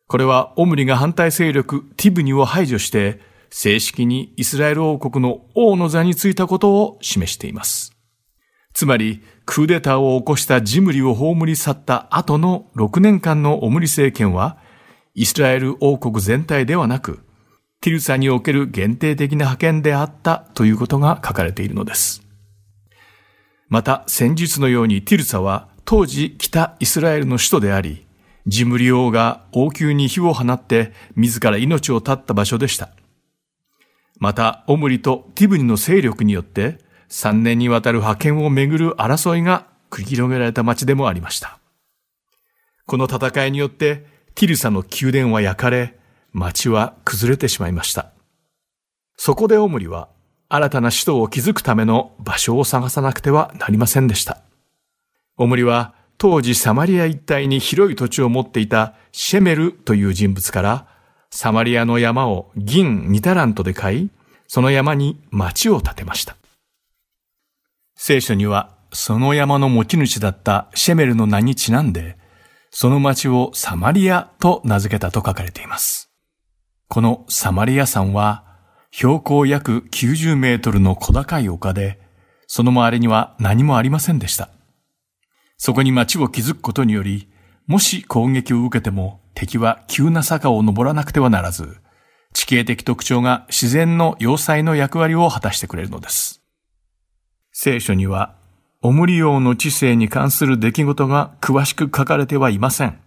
これはオムリが反対勢力ティブニを排除して、正式にイスラエル王国の王の座についたことを示しています。つまり、クーデターを起こしたジムリを葬り去った後の6年間のオムリ政権は、イスラエル王国全体ではなく、ティルサにおける限定的な派遣であったということが書かれているのです。また、戦術のようにティルサは当時北イスラエルの首都であり、ジムリ王が王宮に火を放って自ら命を絶った場所でした。また、オムリとティブニの勢力によって3年にわたる派遣をめぐる争いが繰り広げられた町でもありました。この戦いによってティルサの宮殿は焼かれ、町は崩れてしまいました。そこでオムリは新たな首都を築くための場所を探さなくてはなりませんでした。オムリは当時サマリア一帯に広い土地を持っていたシェメルという人物からサマリアの山を銀2タラントで買い、その山に町を建てました。聖書にはその山の持ち主だったシェメルの名にちなんで、その町をサマリアと名付けたと書かれています。このサマリア山は標高約90メートルの小高い丘で、その周りには何もありませんでした。そこに町を築くことにより、もし攻撃を受けても敵は急な坂を登らなくてはならず、地形的特徴が自然の要塞の役割を果たしてくれるのです。聖書にはオムリ王の知性に関する出来事が詳しく書かれてはいません。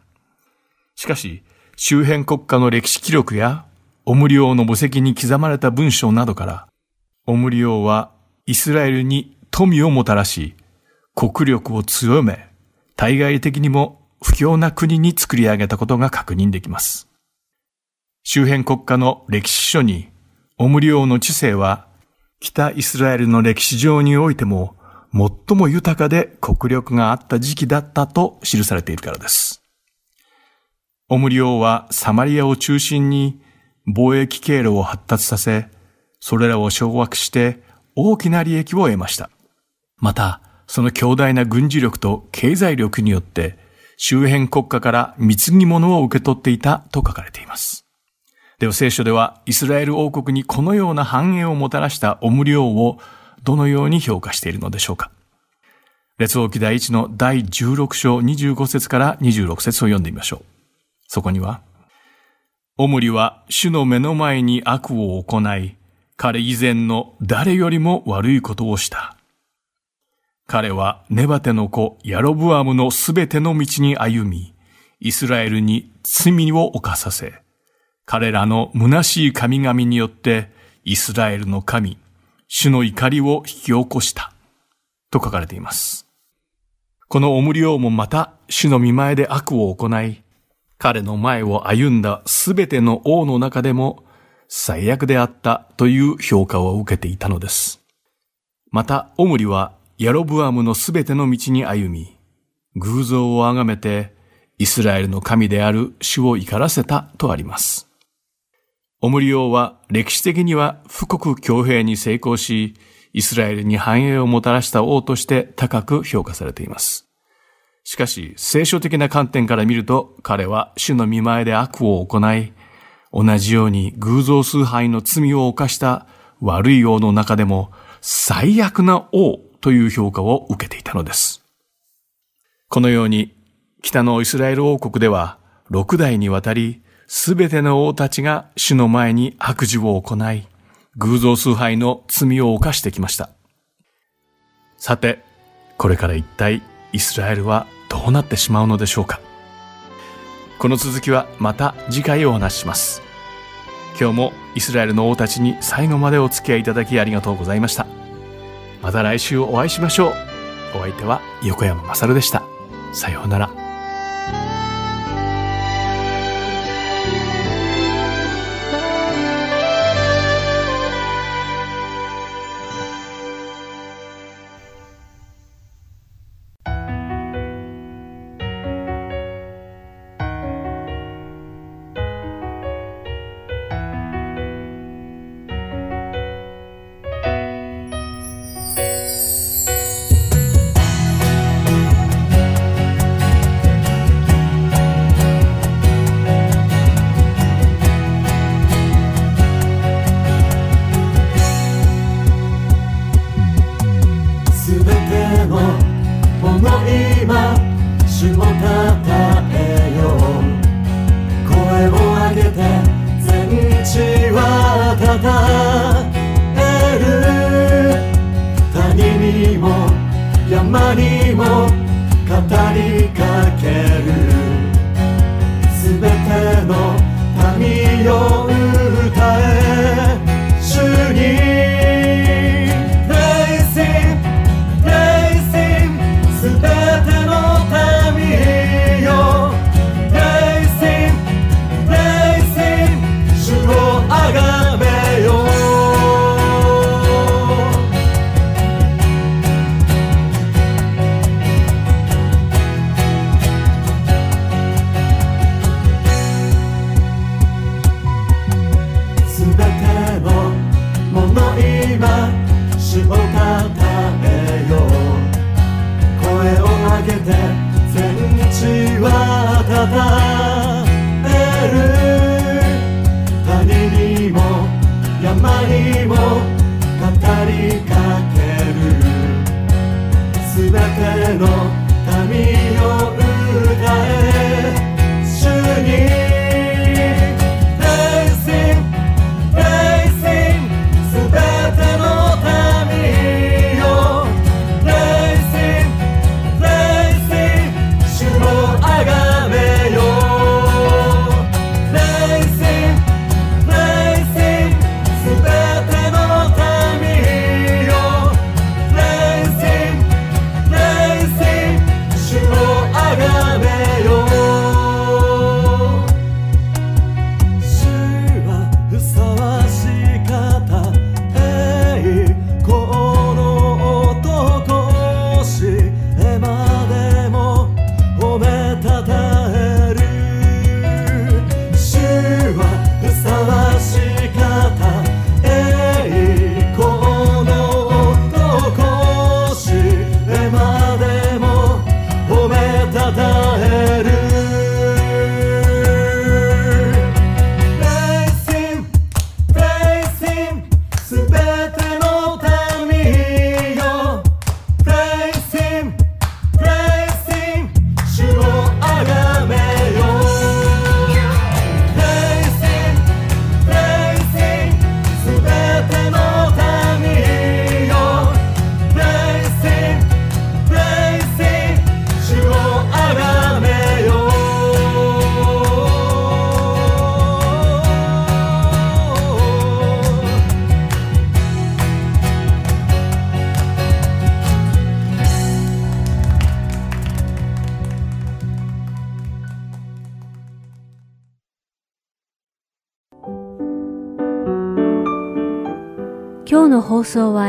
しかし、周辺国家の歴史記録や、オムリ王の墓石に刻まれた文章などから、オムリ王はイスラエルに富をもたらし、国力を強め、対外的にも不況な国に作り上げたことが確認できます。周辺国家の歴史書に、オムリ王の知性は、北イスラエルの歴史上においても最も豊かで国力があった時期だったと記されているからです。オムリ王はサマリアを中心に貿易経路を発達させ、それらを掌握して大きな利益を得ました。また、その強大な軍事力と経済力によって周辺国家から貢ぎ物を受け取っていたと書かれています。では聖書ではイスラエル王国にこのような繁栄をもたらしたオムリ王をどのように評価しているのでしょうか。列王記第一の第16章25節から26節を読んでみましょう。そこには、オムリは主の目の前に悪を行い、彼以前の誰よりも悪いことをした。彼はネバテの子ヤロブアムのすべての道に歩み、イスラエルに罪を犯させ、彼らの虚しい神々によってイスラエルの神、主の怒りを引き起こした。と書かれています。このオムリ王もまた主の見前で悪を行い、彼の前を歩んだすべての王の中でも最悪であったという評価を受けていたのです。また、オムリはヤロブアムのすべての道に歩み、偶像を崇めて、イスラエルの神である主を怒らせたとあります。オムリ王は歴史的には富国強兵に成功し、イスラエルに繁栄をもたらした王として高く評価されています。しかし、聖書的な観点から見ると、彼は主の見前で悪を行い、同じように偶像崇拝の罪を犯した悪い王の中でも最悪な王という評価を受けていたのです。このように北のイスラエル王国では六代にわたりすべての王たちが主の前に悪事を行い、偶像崇拝の罪を犯してきました。さて、これから一体イスラエルはどうなってしまうのでしょうかこの続きはまた次回お話しします。今日もイスラエルの王たちに最後までお付き合いいただきありがとうございました。また来週お会いしましょう。お相手は横山まさるでした。さようなら。